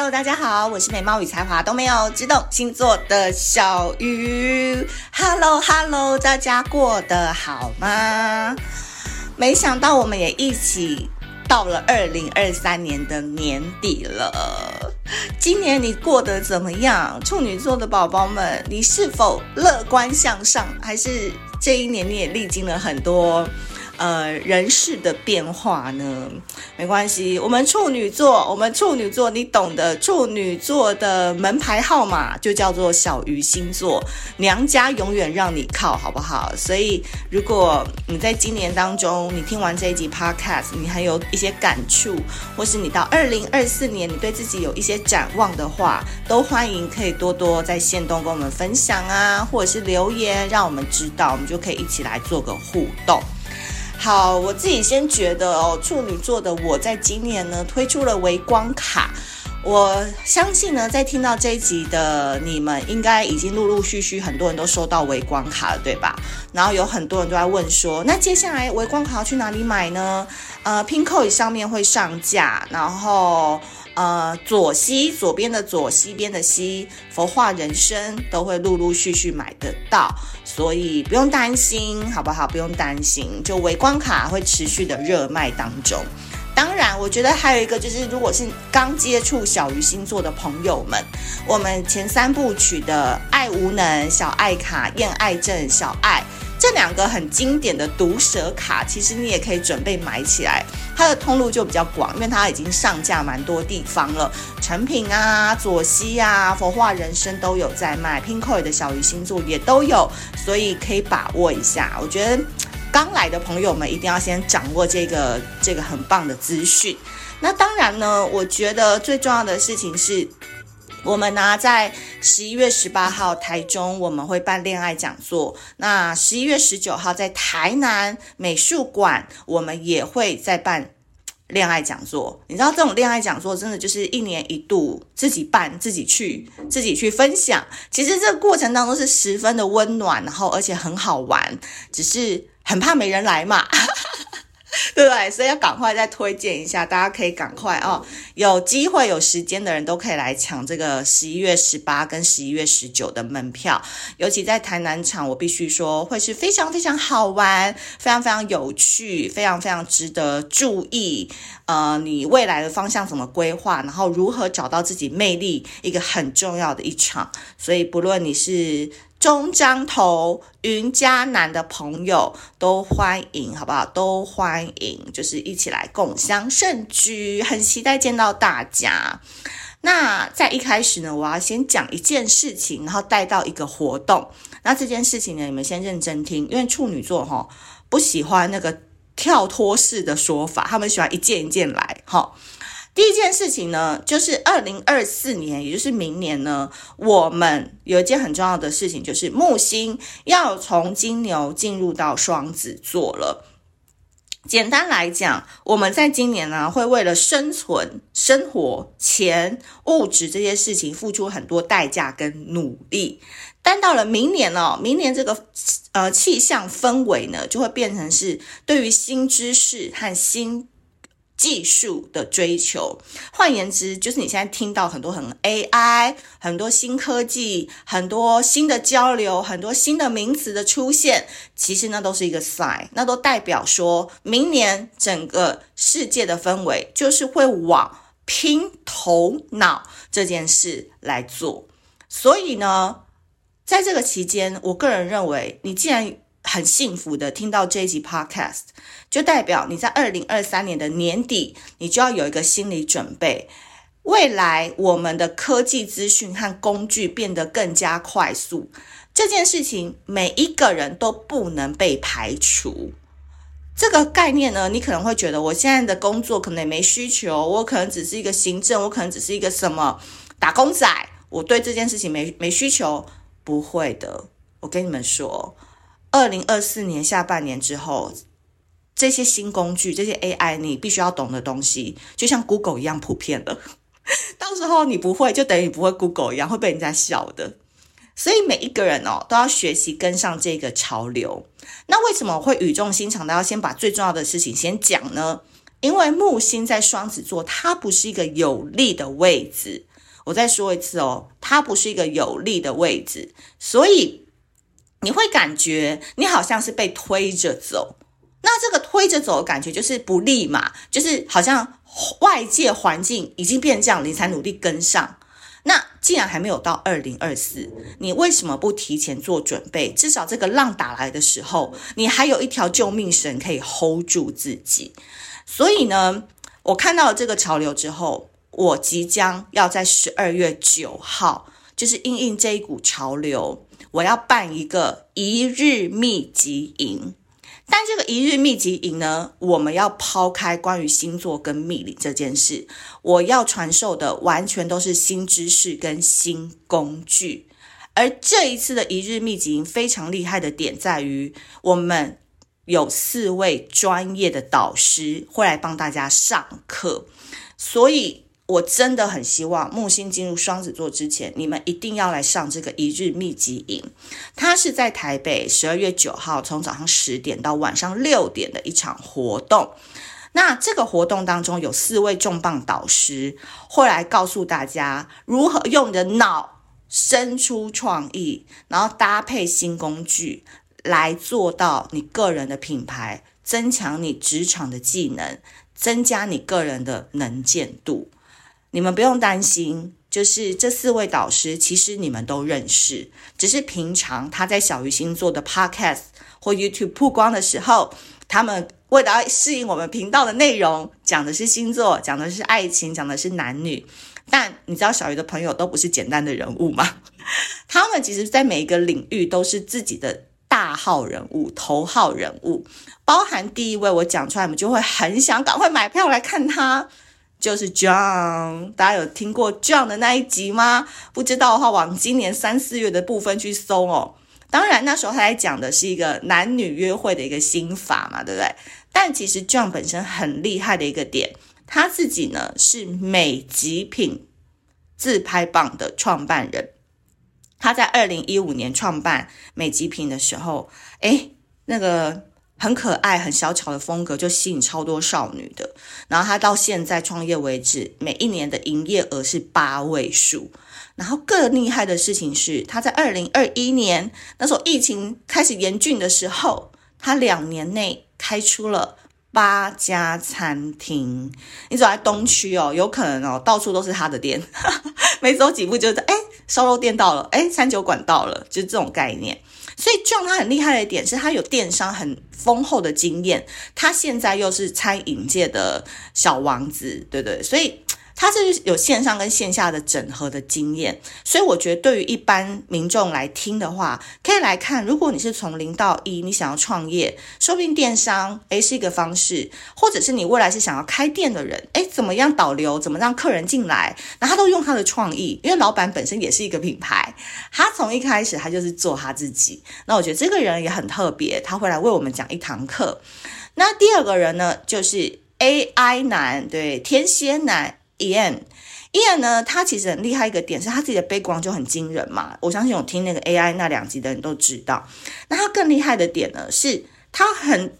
Hello，大家好，我是美貌与才华都没有，只懂星座的小鱼。Hello，Hello，大家过得好吗？没想到我们也一起到了二零二三年的年底了。今年你过得怎么样？处女座的宝宝们，你是否乐观向上？还是这一年你也历经了很多？呃，人事的变化呢，没关系。我们处女座，我们处女座，你懂得，处女座的门牌号码就叫做小鱼星座，娘家永远让你靠，好不好？所以，如果你在今年当中，你听完这一集 Podcast，你还有一些感触，或是你到 二零二四年，你对自己有一些展望的话，都欢迎可以多多在线动跟我们分享啊，或者是留言，让我们知道，我们就可以一起来做个互动。好，我自己先觉得哦，处女座的我在今年呢推出了微光卡，我相信呢，在听到这一集的你们，应该已经陆陆续续很多人都收到微光卡了，对吧？然后有很多人都在问说，那接下来微光卡要去哪里买呢？呃，Pinkoi 上面会上架，然后。呃，左西左边的左西边的西，佛化人生都会陆陆续续买得到，所以不用担心，好不好？不用担心，就围光卡会持续的热卖当中。当然，我觉得还有一个就是，如果是刚接触小鱼星座的朋友们，我们前三部曲的爱无能、小爱卡、厌爱症、小爱。这两个很经典的毒蛇卡，其实你也可以准备买起来。它的通路就比较广，因为它已经上架蛮多地方了。成品啊、左西啊、佛化人生都有在卖，Pinkoi 的小鱼星座也都有，所以可以把握一下。我觉得刚来的朋友们一定要先掌握这个这个很棒的资讯。那当然呢，我觉得最重要的事情是。我们呢，在十一月十八号台中我们会办恋爱讲座，那十一月十九号在台南美术馆我们也会再办恋爱讲座。你知道这种恋爱讲座真的就是一年一度，自己办自己去自己去分享。其实这个过程当中是十分的温暖，然后而且很好玩，只是很怕没人来嘛。对不对？所以要赶快再推荐一下，大家可以赶快哦，有机会有时间的人都可以来抢这个十一月十八跟十一月十九的门票。尤其在台南场，我必须说会是非常非常好玩，非常非常有趣，非常非常值得注意。呃，你未来的方向怎么规划，然后如何找到自己魅力，一个很重要的一场。所以不论你是。中江头云嘉南的朋友都欢迎，好不好？都欢迎，就是一起来共襄盛举，很期待见到大家。那在一开始呢，我要先讲一件事情，然后带到一个活动。那这件事情呢，你们先认真听，因为处女座哈不喜欢那个跳脱式的说法，他们喜欢一件一件来，哈。第一件事情呢，就是二零二四年，也就是明年呢，我们有一件很重要的事情，就是木星要从金牛进入到双子座了。简单来讲，我们在今年呢，会为了生存、生活、钱、物质这些事情付出很多代价跟努力。但到了明年哦，明年这个呃气象氛围呢，就会变成是对于新知识和新。技术的追求，换言之，就是你现在听到很多很 AI、很多新科技、很多新的交流、很多新的名词的出现，其实那都是一个 sign，那都代表说明年整个世界的氛围就是会往拼头脑这件事来做。所以呢，在这个期间，我个人认为，你既然很幸福的听到这一集 Podcast，就代表你在二零二三年的年底，你就要有一个心理准备。未来我们的科技资讯和工具变得更加快速，这件事情每一个人都不能被排除。这个概念呢，你可能会觉得我现在的工作可能也没需求，我可能只是一个行政，我可能只是一个什么打工仔，我对这件事情没没需求。不会的，我跟你们说。二零二四年下半年之后，这些新工具、这些 AI，你必须要懂的东西，就像 Google 一样普遍了。到时候你不会，就等于不会 Google 一样，会被人家笑的。所以每一个人哦，都要学习跟上这个潮流。那为什么会语重心长的要先把最重要的事情先讲呢？因为木星在双子座，它不是一个有利的位置。我再说一次哦，它不是一个有利的位置，所以你会感觉你好像是被推着走。那这个推着走的感觉就是不利嘛，就是好像外界环境已经变这样，你才努力跟上。那既然还没有到二零二四，你为什么不提前做准备？至少这个浪打来的时候，你还有一条救命绳可以 hold 住自己。所以呢，我看到了这个潮流之后，我即将要在十二月九号，就是因应这一股潮流，我要办一个一日密集营。但这个一日密集营呢，我们要抛开关于星座跟命理这件事，我要传授的完全都是新知识跟新工具。而这一次的一日密集营非常厉害的点在于，我们有四位专业的导师会来帮大家上课，所以。我真的很希望木星进入双子座之前，你们一定要来上这个一日密集营。它是在台北十二月九号，从早上十点到晚上六点的一场活动。那这个活动当中有四位重磅导师会来告诉大家如何用你的脑生出创意，然后搭配新工具来做到你个人的品牌，增强你职场的技能，增加你个人的能见度。你们不用担心，就是这四位导师，其实你们都认识，只是平常他在小鱼星座的 Podcast 或 YouTube 曝光的时候，他们为了要适应我们频道的内容，讲的是星座，讲的是爱情，讲的是男女。但你知道小鱼的朋友都不是简单的人物吗？他们其实，在每一个领域都是自己的大号人物、头号人物，包含第一位，我讲出来，你们就会很想赶快买票来看他。就是 John，大家有听过 John 的那一集吗？不知道的话，往今年三四月的部分去搜哦。当然那时候他在讲的是一个男女约会的一个心法嘛，对不对？但其实 John 本身很厉害的一个点，他自己呢是美极品自拍棒的创办人。他在二零一五年创办美极品的时候，诶，那个。很可爱、很小巧的风格，就吸引超多少女的。然后他到现在创业为止，每一年的营业额是八位数。然后更厉害的事情是，他在二零二一年那时候疫情开始严峻的时候，他两年内开出了八家餐厅。你走在东区哦，有可能哦，到处都是他的店。没走几步就是哎，烧肉店到了，哎，餐酒馆到了，就是这种概念。所以，John 他很厉害的点是他有电商很丰厚的经验，他现在又是餐饮界的小王子，对对，所以。他是有线上跟线下的整合的经验，所以我觉得对于一般民众来听的话，可以来看。如果你是从零到一，你想要创业，说不定电商诶是一个方式，或者是你未来是想要开店的人，诶，怎么样导流，怎么让客人进来，那他都用他的创意，因为老板本身也是一个品牌，他从一开始他就是做他自己。那我觉得这个人也很特别，他会来为我们讲一堂课。那第二个人呢，就是 AI 男，对，天蝎男。Ian，Ian 呢，他其实很厉害一个点是他自己的背光就很惊人嘛。我相信有听那个 AI 那两集的人都知道。那他更厉害的点呢，是他很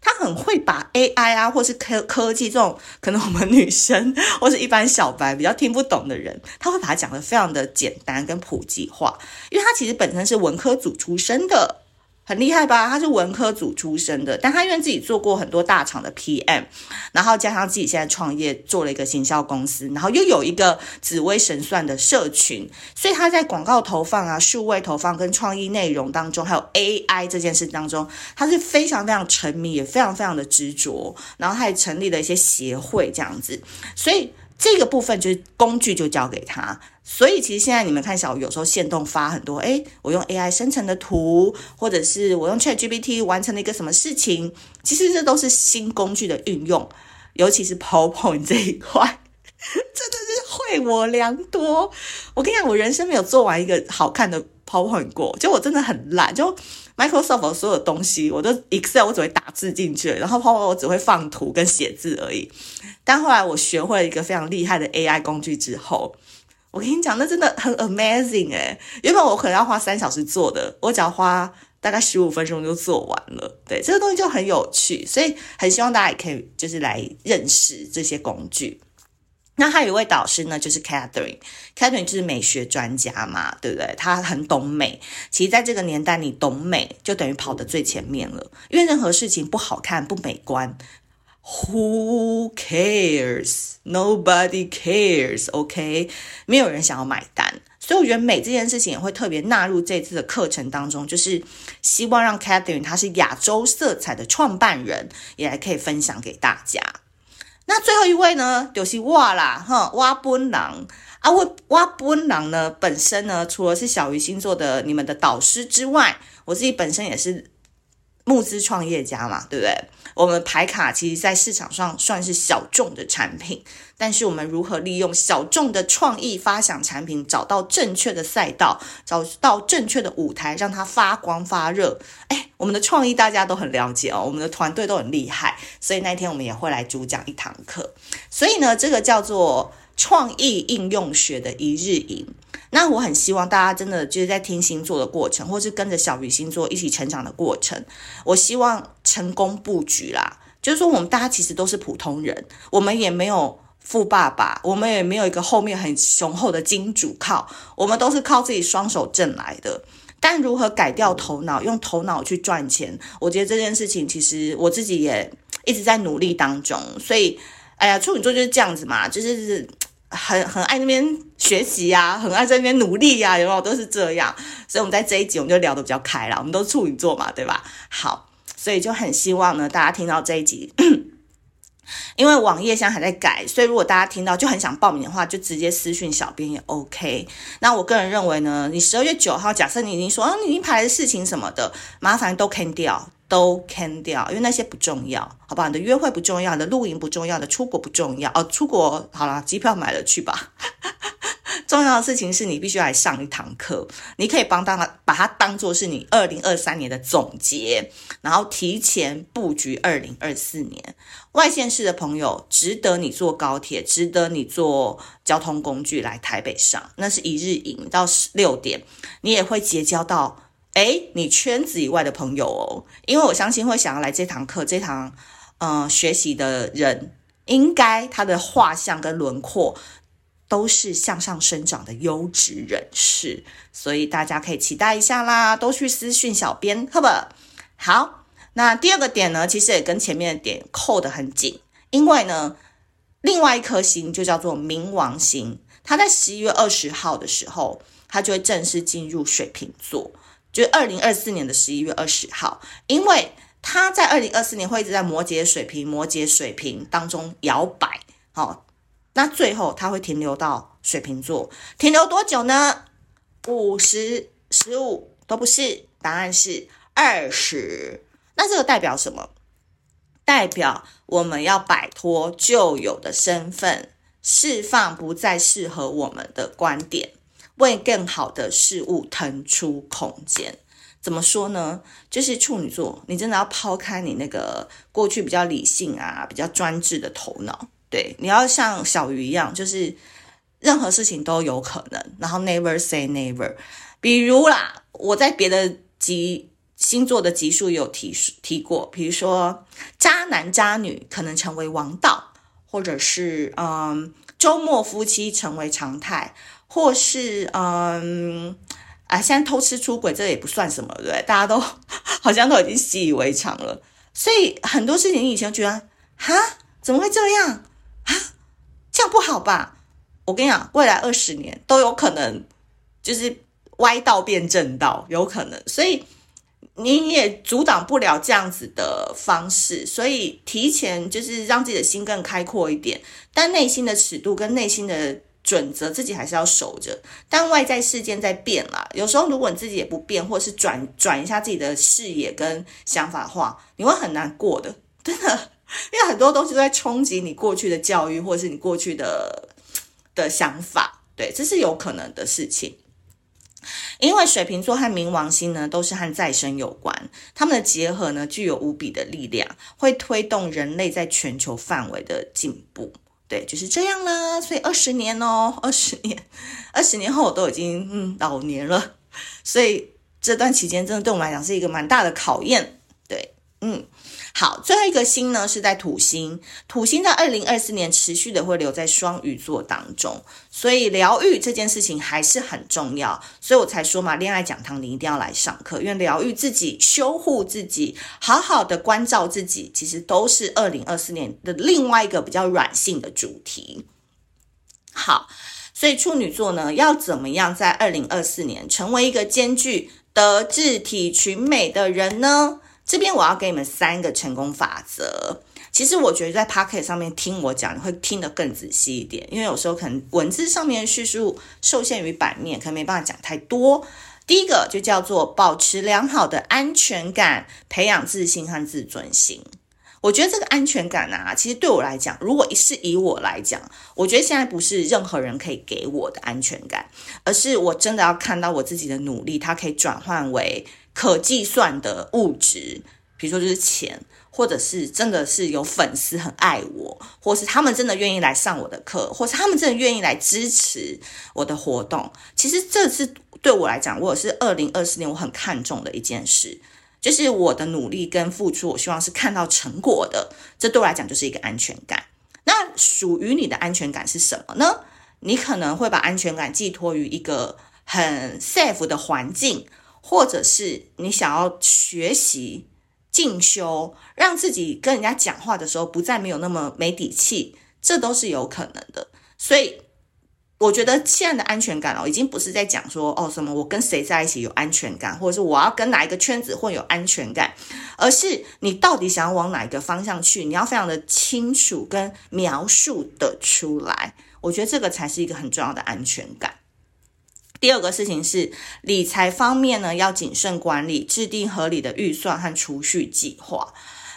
他很会把 AI 啊，或是科科技这种可能我们女生或是一般小白比较听不懂的人，他会把它讲得非常的简单跟普及化，因为他其实本身是文科组出身的。很厉害吧？他是文科组出身的，但他因为自己做过很多大厂的 PM，然后加上自己现在创业做了一个行销公司，然后又有一个紫微神算的社群，所以他在广告投放啊、数位投放跟创意内容当中，还有 AI 这件事当中，他是非常非常沉迷，也非常非常的执着，然后他还成立了一些协会这样子，所以。这个部分就是工具，就交给他。所以其实现在你们看小鱼有时候限动发很多，诶，我用 AI 生成的图，或者是我用 ChatGPT 完成了一个什么事情，其实这都是新工具的运用。尤其是 PowerPoint 这一块，真的是惠我良多。我跟你讲，我人生没有做完一个好看的 PowerPoint 过，就我真的很懒，就 Microsoft 所有东西，我都 Excel 我只会打字进去，然后 PowerPoint 我只会放图跟写字而已。但后来我学会了一个非常厉害的 AI 工具之后，我跟你讲，那真的很 amazing 诶，原本我可能要花三小时做的，我只要花大概十五分钟就做完了。对，这个东西就很有趣，所以很希望大家也可以就是来认识这些工具。那还有一位导师呢，就是 Catherine，Catherine 就是美学专家嘛，对不对？她很懂美。其实，在这个年代，你懂美就等于跑得最前面了。因为任何事情不好看、不美观，Who cares? Nobody cares. OK，没有人想要买单。所以，我觉得美这件事情也会特别纳入这次的课程当中，就是希望让 Catherine 她是亚洲色彩的创办人，也来可以分享给大家。那最后一位呢，就是我啦，哈，我本人啊，我我本人呢，本身呢，除了是小鱼星座的你们的导师之外，我自己本身也是募资创业家嘛，对不对？我们牌卡其实，在市场上算是小众的产品，但是我们如何利用小众的创意发想产品，找到正确的赛道，找到正确的舞台，让它发光发热？哎，我们的创意大家都很了解哦，我们的团队都很厉害，所以那天我们也会来主讲一堂课。所以呢，这个叫做创意应用学的一日营。那我很希望大家真的就是在听星座的过程，或是跟着小鱼星座一起成长的过程。我希望成功布局啦，就是说我们大家其实都是普通人，我们也没有富爸爸，我们也没有一个后面很雄厚的金主靠，我们都是靠自己双手挣来的。但如何改掉头脑，用头脑去赚钱，我觉得这件事情其实我自己也一直在努力当中。所以，哎呀，处女座就是这样子嘛，就是。很很爱那边学习呀、很爱在那边努力呀、啊，有没有？都是这样，所以我们在这一集我们就聊得比较开了。我们都处女座嘛，对吧？好，所以就很希望呢，大家听到这一集，因为网页现在还在改，所以如果大家听到就很想报名的话，就直接私讯小编也 OK。那我个人认为呢，你十二月九号，假设你已经说啊，你已经排了事情什么的，麻烦都 can 掉。都 can 掉，因为那些不重要，好不好？你的约会不重要，你的露营不重要，的出国不重要哦。出国好了，机票买了去吧。重要的事情是你必须来上一堂课，你可以帮当把它当做是你二零二三年的总结，然后提前布局二零二四年。外县市的朋友，值得你坐高铁，值得你坐交通工具来台北上，那是一日营到十六点，你也会结交到。诶，你圈子以外的朋友哦，因为我相信会想要来这堂课、这堂嗯、呃、学习的人，应该他的画像跟轮廓都是向上生长的优质人士，所以大家可以期待一下啦，都去私讯小编，好不好？好，那第二个点呢，其实也跟前面的点扣得很紧，因为呢，另外一颗星就叫做冥王星，它在十一月二十号的时候，它就会正式进入水瓶座。就二零二四年的十一月二十号，因为他在二零二四年会一直在摩羯水瓶、摩羯水瓶当中摇摆，好，那最后他会停留到水瓶座，停留多久呢？五十、十五都不是，答案是二十。那这个代表什么？代表我们要摆脱旧有的身份，释放不再适合我们的观点。为更好的事物腾出空间，怎么说呢？就是处女座，你真的要抛开你那个过去比较理性啊、比较专制的头脑，对，你要像小鱼一样，就是任何事情都有可能，然后 never say never。比如啦，我在别的集星座的集数有提提过，比如说渣男渣女可能成为王道，或者是嗯，周末夫妻成为常态。或是嗯啊，现在偷吃出轨这也不算什么，对不对？大家都 好像都已经习以为常了。所以很多事情你以前觉得哈，怎么会这样啊？这样不好吧？我跟你讲，未来二十年都有可能就是歪道变正道，有可能。所以你也阻挡不了这样子的方式。所以提前就是让自己的心更开阔一点，但内心的尺度跟内心的。准则自己还是要守着，但外在事件在变啦。有时候如果你自己也不变，或是转转一下自己的视野跟想法的话，你会很难过的，真的。因为很多东西都在冲击你过去的教育，或是你过去的的想法。对，这是有可能的事情。因为水瓶座和冥王星呢，都是和再生有关，他们的结合呢，具有无比的力量，会推动人类在全球范围的进步。对，就是这样啦。所以二十年哦，二十年，二十年后我都已经嗯老年了，所以这段期间真的对我们来讲是一个蛮大的考验。对，嗯，好，最后一个星呢是在土星，土星在二零二四年持续的会留在双鱼座当中，所以疗愈这件事情还是很重要，所以我才说嘛，恋爱讲堂你一定要来上课，因为疗愈自己、修护自己、好好的关照自己，其实都是二零二四年的另外一个比较软性的主题。好，所以处女座呢，要怎么样在二零二四年成为一个兼具德智体群美的人呢？这边我要给你们三个成功法则。其实我觉得在 Pocket 上面听我讲，你会听得更仔细一点，因为有时候可能文字上面叙述受限于版面，可能没办法讲太多。第一个就叫做保持良好的安全感，培养自信和自尊心。我觉得这个安全感啊，其实对我来讲，如果是以我来讲，我觉得现在不是任何人可以给我的安全感，而是我真的要看到我自己的努力，它可以转换为。可计算的物质，比如说就是钱，或者是真的是有粉丝很爱我，或是他们真的愿意来上我的课，或是他们真的愿意来支持我的活动。其实这是对我来讲，我也是二零二四年我很看重的一件事，就是我的努力跟付出，我希望是看到成果的。这对我来讲就是一个安全感。那属于你的安全感是什么呢？你可能会把安全感寄托于一个很 safe 的环境。或者是你想要学习进修，让自己跟人家讲话的时候不再没有那么没底气，这都是有可能的。所以我觉得现在的安全感哦，已经不是在讲说哦什么我跟谁在一起有安全感，或者是我要跟哪一个圈子会有安全感，而是你到底想要往哪一个方向去，你要非常的清楚跟描述的出来。我觉得这个才是一个很重要的安全感。第二个事情是理财方面呢，要谨慎管理，制定合理的预算和储蓄计划。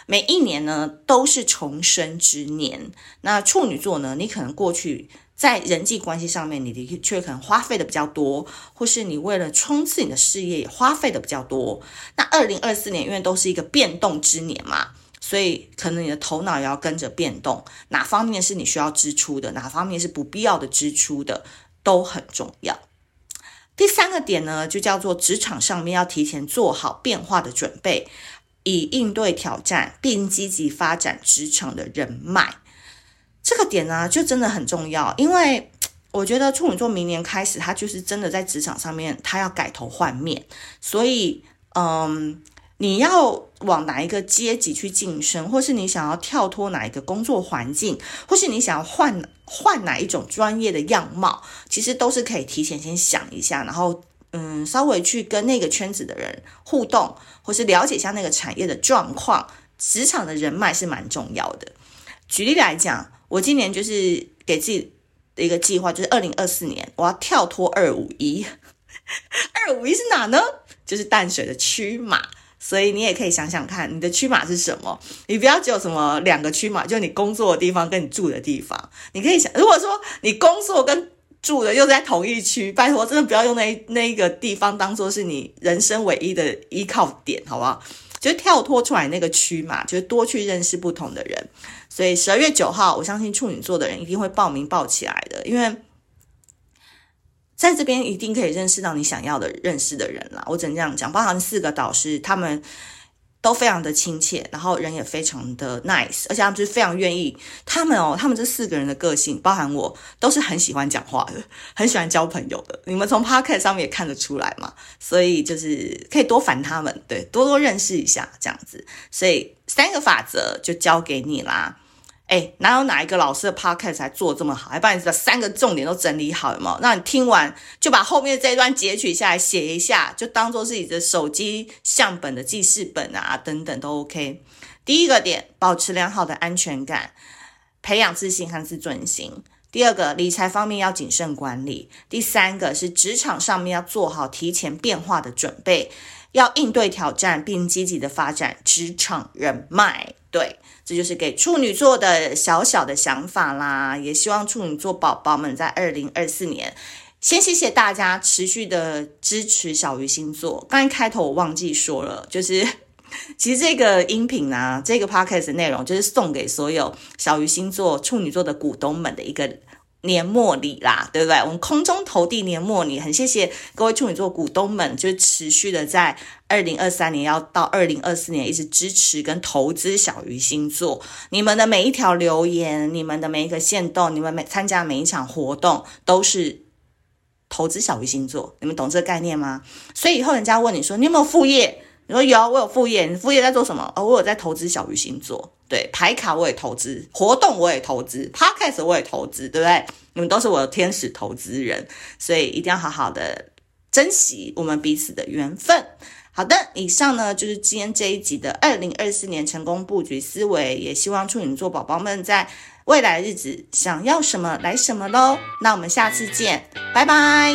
每一年呢都是重生之年。那处女座呢，你可能过去在人际关系上面，你的确可能花费的比较多，或是你为了冲刺你的事业也花费的比较多。那二零二四年因为都是一个变动之年嘛，所以可能你的头脑也要跟着变动。哪方面是你需要支出的，哪方面是不必要的支出的，都很重要。第三个点呢，就叫做职场上面要提前做好变化的准备，以应对挑战，并积极发展职场的人脉。这个点呢，就真的很重要，因为我觉得处女座明年开始，他就是真的在职场上面，他要改头换面，所以，嗯。你要往哪一个阶级去晋升，或是你想要跳脱哪一个工作环境，或是你想要换换哪一种专业的样貌，其实都是可以提前先想一下，然后嗯，稍微去跟那个圈子的人互动，或是了解一下那个产业的状况。职场的人脉是蛮重要的。举例来讲，我今年就是给自己的一个计划，就是二零二四年我要跳脱二五一。二五一是哪呢？就是淡水的区嘛。所以你也可以想想看，你的区码是什么？你不要只有什么两个区码，就你工作的地方跟你住的地方。你可以想，如果说你工作跟住的又在同一区，拜托，真的不要用那那一个地方当做是你人生唯一的依靠点，好不好？就跳脱出来那个区嘛，就是多去认识不同的人。所以十二月九号，我相信处女座的人一定会报名报起来的，因为。在这边一定可以认识到你想要的认识的人啦，我只能这样讲。包含四个导师，他们都非常的亲切，然后人也非常的 nice，而且他们就是非常愿意。他们哦，他们这四个人的个性，包含我，都是很喜欢讲话的，很喜欢交朋友的。你们从 podcast 上面也看得出来嘛，所以就是可以多烦他们，对，多多认识一下这样子。所以三个法则就交给你啦。哎，哪有哪一个老师的 podcast 还做这么好，还把你的三个重点都整理好，有没有？那你听完就把后面这一段截取下来写一下，就当做自己的手机相本的记事本啊，等等都 OK。第一个点，保持良好的安全感，培养自信和自尊心。第二个，理财方面要谨慎管理。第三个是职场上面要做好提前变化的准备，要应对挑战，并积极的发展职场人脉。对。这就是给处女座的小小的想法啦，也希望处女座宝宝们在二零二四年，先谢谢大家持续的支持小鱼星座。刚才开头我忘记说了，就是其实这个音频啊，这个 podcast 的内容就是送给所有小鱼星座处女座的股东们的一个年末礼啦，对不对？我们空中投递年末礼，很谢谢各位处女座股东们，就持续的在二零二三年要到二零二四年一直支持跟投资小鱼星座。你们的每一条留言，你们的每一个限动，你们每参加每一场活动，都是投资小鱼星座。你们懂这个概念吗？所以以后人家问你说你有没有副业？你说有，我有副业。你副业在做什么？哦，我有在投资小鱼星座。对，牌卡我也投资，活动我也投资，Podcast 我也投资，对不对？你们都是我的天使投资人，所以一定要好好的珍惜我们彼此的缘分。好的，以上呢就是今天这一集的二零二四年成功布局思维，也希望处女座宝宝们在未来日子想要什么来什么喽。那我们下次见，拜拜。